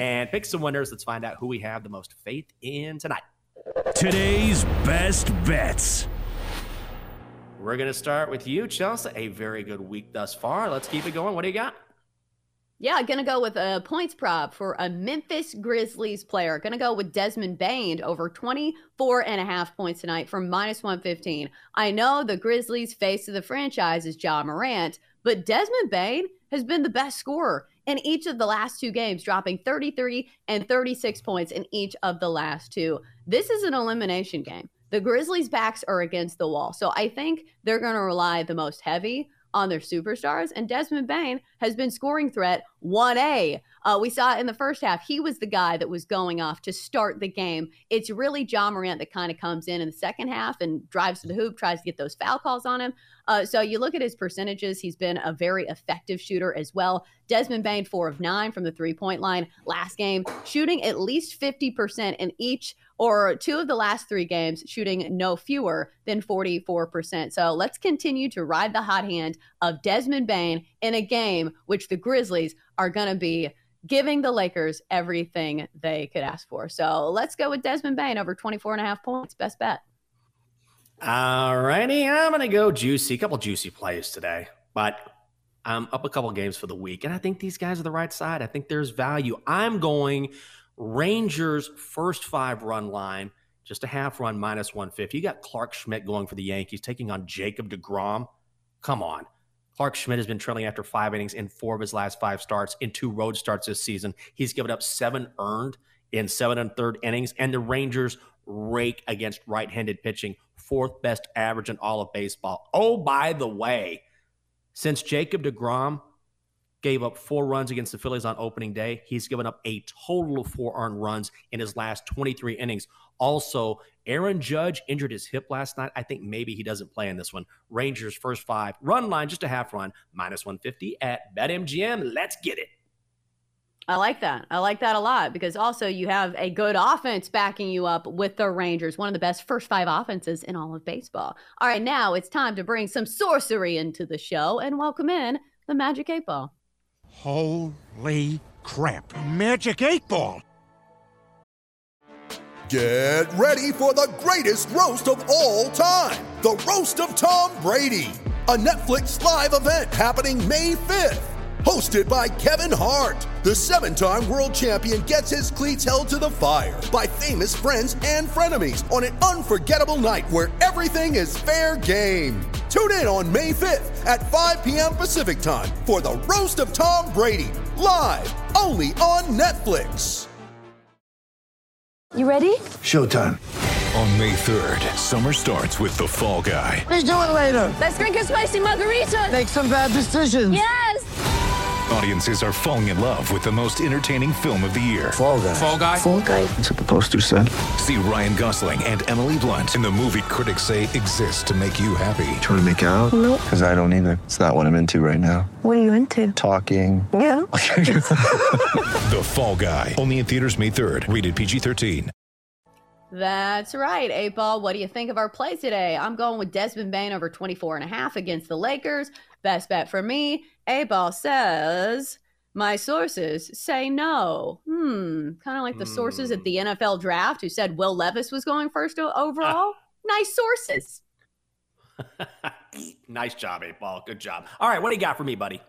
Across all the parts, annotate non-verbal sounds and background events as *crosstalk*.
and pick some winners. Let's find out who we have the most faith in tonight. Today's best bets. We're going to start with you, Chelsea. A very good week thus far. Let's keep it going. What do you got? Yeah, gonna go with a points prop for a Memphis Grizzlies player. Gonna go with Desmond Bane over 24 and a half points tonight from minus 115. I know the Grizzlies face of the franchise is Ja Morant, but Desmond Bane has been the best scorer in each of the last two games, dropping 33 and 36 points in each of the last two. This is an elimination game. The Grizzlies' backs are against the wall. So I think they're going to rely the most heavy on their superstars. And Desmond Bane has been scoring threat 1A. Uh, we saw in the first half. He was the guy that was going off to start the game. It's really Ja Morant that kind of comes in in the second half and drives to the hoop, tries to get those foul calls on him. Uh, so you look at his percentages, he's been a very effective shooter as well. Desmond Bane, four of nine from the three point line last game, shooting at least 50% in each or two of the last three games, shooting no fewer than 44%. So let's continue to ride the hot hand of Desmond Bane in a game which the Grizzlies are going to be giving the Lakers everything they could ask for. So let's go with Desmond Bane over 24 and a half points. Best bet. All righty. I'm going to go juicy. A couple juicy plays today, but I'm up a couple games for the week. And I think these guys are the right side. I think there's value. I'm going Rangers first five run line, just a half run minus 150. You got Clarke Schmidt going for the Yankees, taking on Jacob DeGrom. Come on. Clarke Schmidt has been trailing after five innings in four of his last five starts, in two road starts this season. He's given up seven earned in seven and third innings, and the Rangers rake against right handed pitching, fourth best average in all of baseball. Oh, by the way, since Jacob DeGrom gave up four runs against the Phillies on opening day, he's given up a total of four earned runs in his last 23 innings. Also, Aaron Judge injured his hip last night. I think maybe he doesn't play in this one. Rangers first five, run line, just a half run, minus 150 at BetMGM. Let's get it. I like that. I like that a lot because also you have a good offense backing you up with the Rangers, one of the best first five offenses in all of baseball. All right, now it's time to bring some sorcery into the show and welcome in the Magic 8 Ball. Holy crap. Magic 8 Ball. Get ready for the greatest roast of all time the Roast of Tom Brady, a Netflix live event happening May 5th. Hosted by Kevin Hart, the seven time world champion gets his cleats held to the fire by famous friends and frenemies on an unforgettable night where everything is fair game. Tune in on May 5th at 5 p.m. Pacific time for the Roast of Tom Brady, live only on Netflix. You ready? Showtime. On May 3rd, summer starts with The Fall Guy. Let's do it later. Let's drink a spicy margarita. Make some bad decisions. Yes. Audiences are falling in love with the most entertaining film of the year. Fall guy. Fall Guy. Fall guy. That's what the poster said. See Ryan Gosling and Emily Blunt in the movie critics say exists to make you happy. Trying to make it out? Nope. Because I don't either. It's not what I'm into right now. What are you into? Talking. Yeah. *laughs* The Fall Guy. Only in theaters May 3rd. Rated PG-13. That's right. Eight ball. What do you think of our play today? I'm going with Desmond Bane over 24 and a half against the Lakers. Best bet for me. Ball says my sources say no. Hmm. Kind of like the sources at the NFL draft who said Will Levis was going first overall. *laughs* nice sources. *laughs* nice job, eight ball. Good job. All right, what do you got for me, buddy?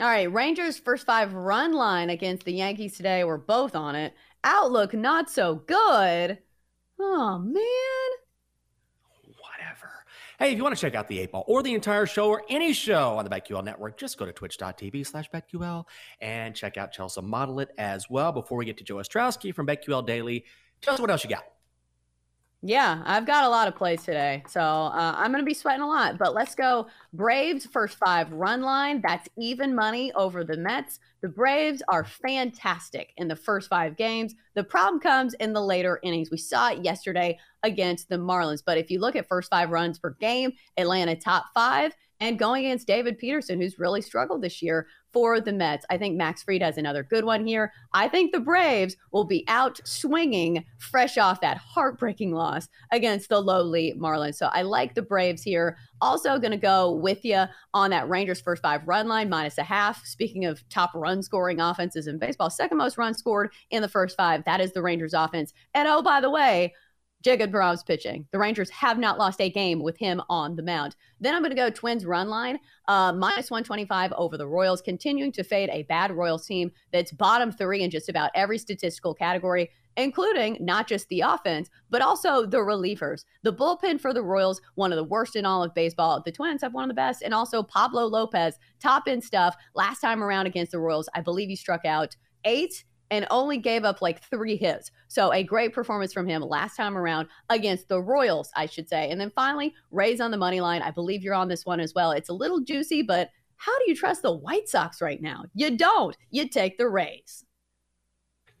All right, Rangers first five run line against the Yankees today. We're both on it outlook not so good. Oh, man. Hey, if you want to check out the 8 Ball or the entire show or any show on the BetQL network, just go to twitch.tv slash BetQL and check out Chelsea Model It as well. Before we get to Joe Ostrowski from BetQL Daily, tell us what else you got. Yeah, I've got a lot of plays today. So uh, I'm going to be sweating a lot. But let's go. Braves first five run line. That's even money over the Mets. The Braves are fantastic in the first five games. The problem comes in the later innings. We saw it yesterday against the Marlins. But if you look at first five runs per game, Atlanta top five. And going against David Peterson, who's really struggled this year for the Mets. I think Max Fried has another good one here. I think the Braves will be out swinging fresh off that heartbreaking loss against the lowly Marlins. So I like the Braves here. Also, going to go with you on that Rangers first five run line minus a half. Speaking of top run scoring offenses in baseball, second most runs scored in the first five. That is the Rangers offense. And oh, by the way, Jacob DeGrom's pitching. The Rangers have not lost a game with him on the mound. Then I'm going to go Twins run line, uh, minus 125 over the Royals, continuing to fade a bad Royals team that's bottom three in just about every statistical category, including not just the offense, but also the relievers. The bullpen for the Royals, one of the worst in all of baseball. The Twins have one of the best. And also Pablo Lopez, top end stuff. Last time around against the Royals, I believe he struck out eight and only gave up like three hits. So a great performance from him last time around against the Royals, I should say. And then finally, Rays on the money line. I believe you're on this one as well. It's a little juicy, but how do you trust the White Sox right now? You don't. You take the Rays.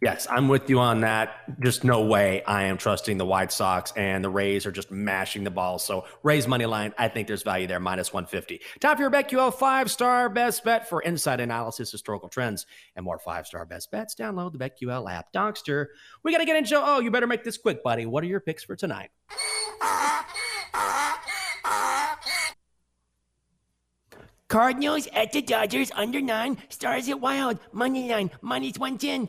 Yes, I'm with you on that. Just no way I am trusting the White Sox and the Rays are just mashing the ball. So Rays money line, I think there's value there, minus 150. Time for your BetQL five star best bet for inside analysis, historical trends, and more five star best bets. Download the BetQL app. Donkster, we got to get into. Oh, you better make this quick, buddy. What are your picks for tonight? Cardinals at the Dodgers under nine. Stars at Wild. Money line. Minus 110.